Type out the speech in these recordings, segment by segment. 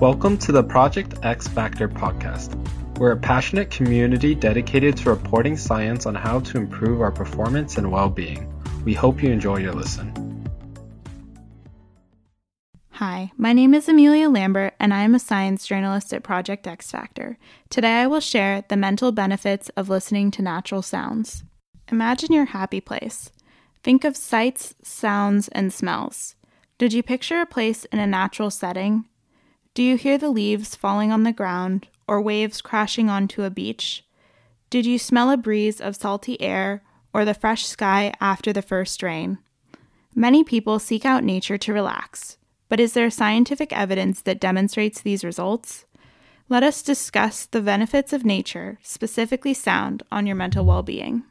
Welcome to the Project X Factor podcast. We're a passionate community dedicated to reporting science on how to improve our performance and well being. We hope you enjoy your listen. Hi, my name is Amelia Lambert, and I am a science journalist at Project X Factor. Today I will share the mental benefits of listening to natural sounds. Imagine your happy place. Think of sights, sounds, and smells. Did you picture a place in a natural setting? Do you hear the leaves falling on the ground or waves crashing onto a beach? Did you smell a breeze of salty air or the fresh sky after the first rain? Many people seek out nature to relax, but is there scientific evidence that demonstrates these results? Let us discuss the benefits of nature, specifically sound, on your mental well being.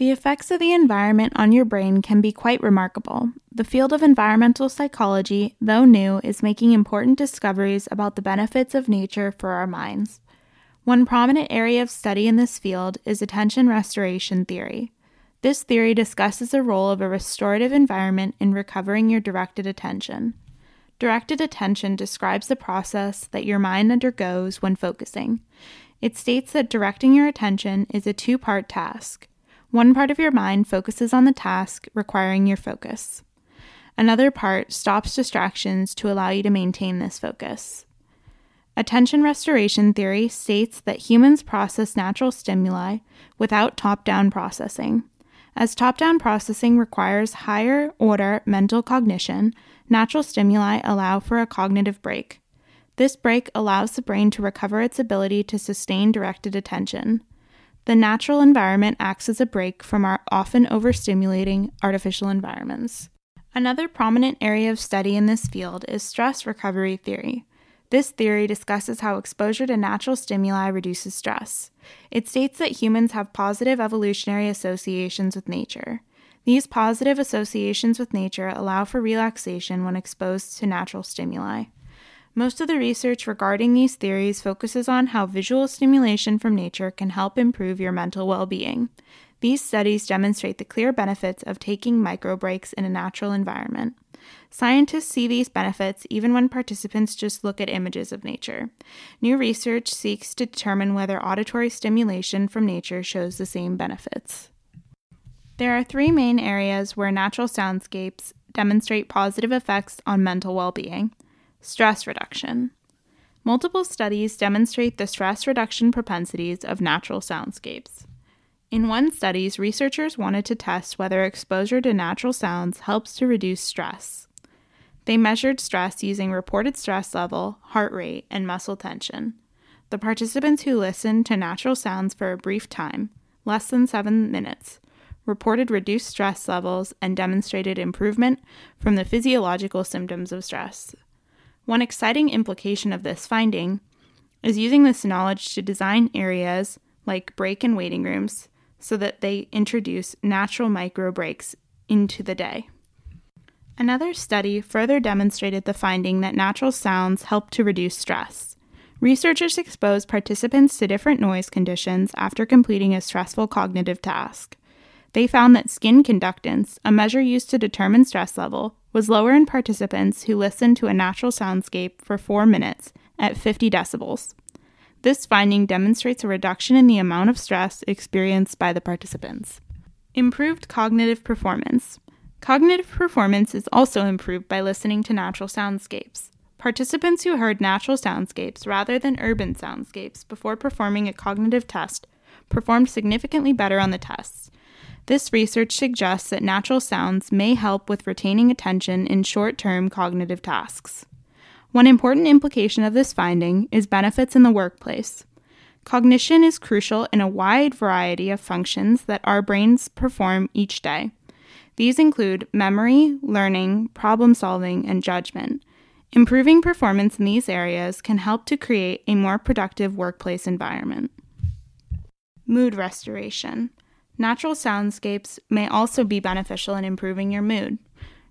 The effects of the environment on your brain can be quite remarkable. The field of environmental psychology, though new, is making important discoveries about the benefits of nature for our minds. One prominent area of study in this field is attention restoration theory. This theory discusses the role of a restorative environment in recovering your directed attention. Directed attention describes the process that your mind undergoes when focusing. It states that directing your attention is a two part task. One part of your mind focuses on the task requiring your focus. Another part stops distractions to allow you to maintain this focus. Attention restoration theory states that humans process natural stimuli without top down processing. As top down processing requires higher order mental cognition, natural stimuli allow for a cognitive break. This break allows the brain to recover its ability to sustain directed attention. The natural environment acts as a break from our often overstimulating artificial environments. Another prominent area of study in this field is stress recovery theory. This theory discusses how exposure to natural stimuli reduces stress. It states that humans have positive evolutionary associations with nature. These positive associations with nature allow for relaxation when exposed to natural stimuli. Most of the research regarding these theories focuses on how visual stimulation from nature can help improve your mental well being. These studies demonstrate the clear benefits of taking micro breaks in a natural environment. Scientists see these benefits even when participants just look at images of nature. New research seeks to determine whether auditory stimulation from nature shows the same benefits. There are three main areas where natural soundscapes demonstrate positive effects on mental well being. Stress reduction. Multiple studies demonstrate the stress reduction propensities of natural soundscapes. In one study, researchers wanted to test whether exposure to natural sounds helps to reduce stress. They measured stress using reported stress level, heart rate, and muscle tension. The participants who listened to natural sounds for a brief time, less than seven minutes, reported reduced stress levels and demonstrated improvement from the physiological symptoms of stress. One exciting implication of this finding is using this knowledge to design areas like break and waiting rooms so that they introduce natural micro breaks into the day. Another study further demonstrated the finding that natural sounds help to reduce stress. Researchers exposed participants to different noise conditions after completing a stressful cognitive task. They found that skin conductance, a measure used to determine stress level, was lower in participants who listened to a natural soundscape for 4 minutes at 50 decibels. This finding demonstrates a reduction in the amount of stress experienced by the participants. Improved cognitive performance. Cognitive performance is also improved by listening to natural soundscapes. Participants who heard natural soundscapes rather than urban soundscapes before performing a cognitive test performed significantly better on the tests, this research suggests that natural sounds may help with retaining attention in short term cognitive tasks. One important implication of this finding is benefits in the workplace. Cognition is crucial in a wide variety of functions that our brains perform each day. These include memory, learning, problem solving, and judgment. Improving performance in these areas can help to create a more productive workplace environment. Mood restoration. Natural soundscapes may also be beneficial in improving your mood.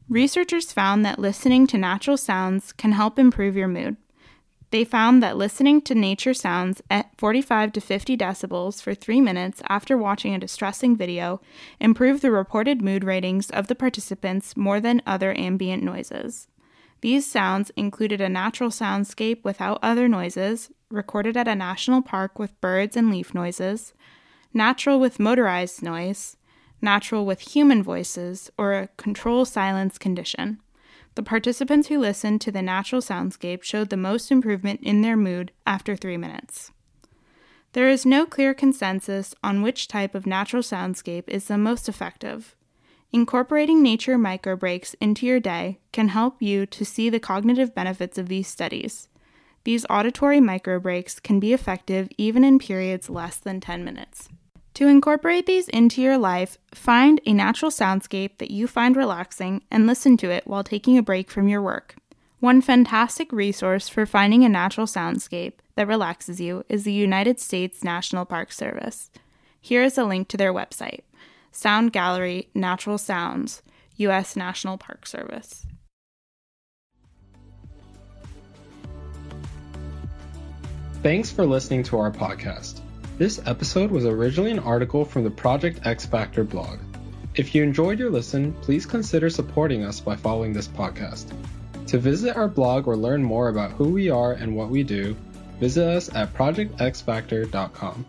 Researchers found that listening to natural sounds can help improve your mood. They found that listening to nature sounds at 45 to 50 decibels for three minutes after watching a distressing video improved the reported mood ratings of the participants more than other ambient noises. These sounds included a natural soundscape without other noises, recorded at a national park with birds and leaf noises, natural with motorized noise, natural with human voices, or a control silence condition. The participants who listened to the natural soundscape showed the most improvement in their mood after three minutes. There is no clear consensus on which type of natural soundscape is the most effective. Incorporating nature micro breaks into your day can help you to see the cognitive benefits of these studies. These auditory micro breaks can be effective even in periods less than 10 minutes. To incorporate these into your life, find a natural soundscape that you find relaxing and listen to it while taking a break from your work. One fantastic resource for finding a natural soundscape that relaxes you is the United States National Park Service. Here is a link to their website Sound Gallery Natural Sounds, U.S. National Park Service. Thanks for listening to our podcast. This episode was originally an article from the Project X Factor blog. If you enjoyed your listen, please consider supporting us by following this podcast. To visit our blog or learn more about who we are and what we do, visit us at projectxfactor.com.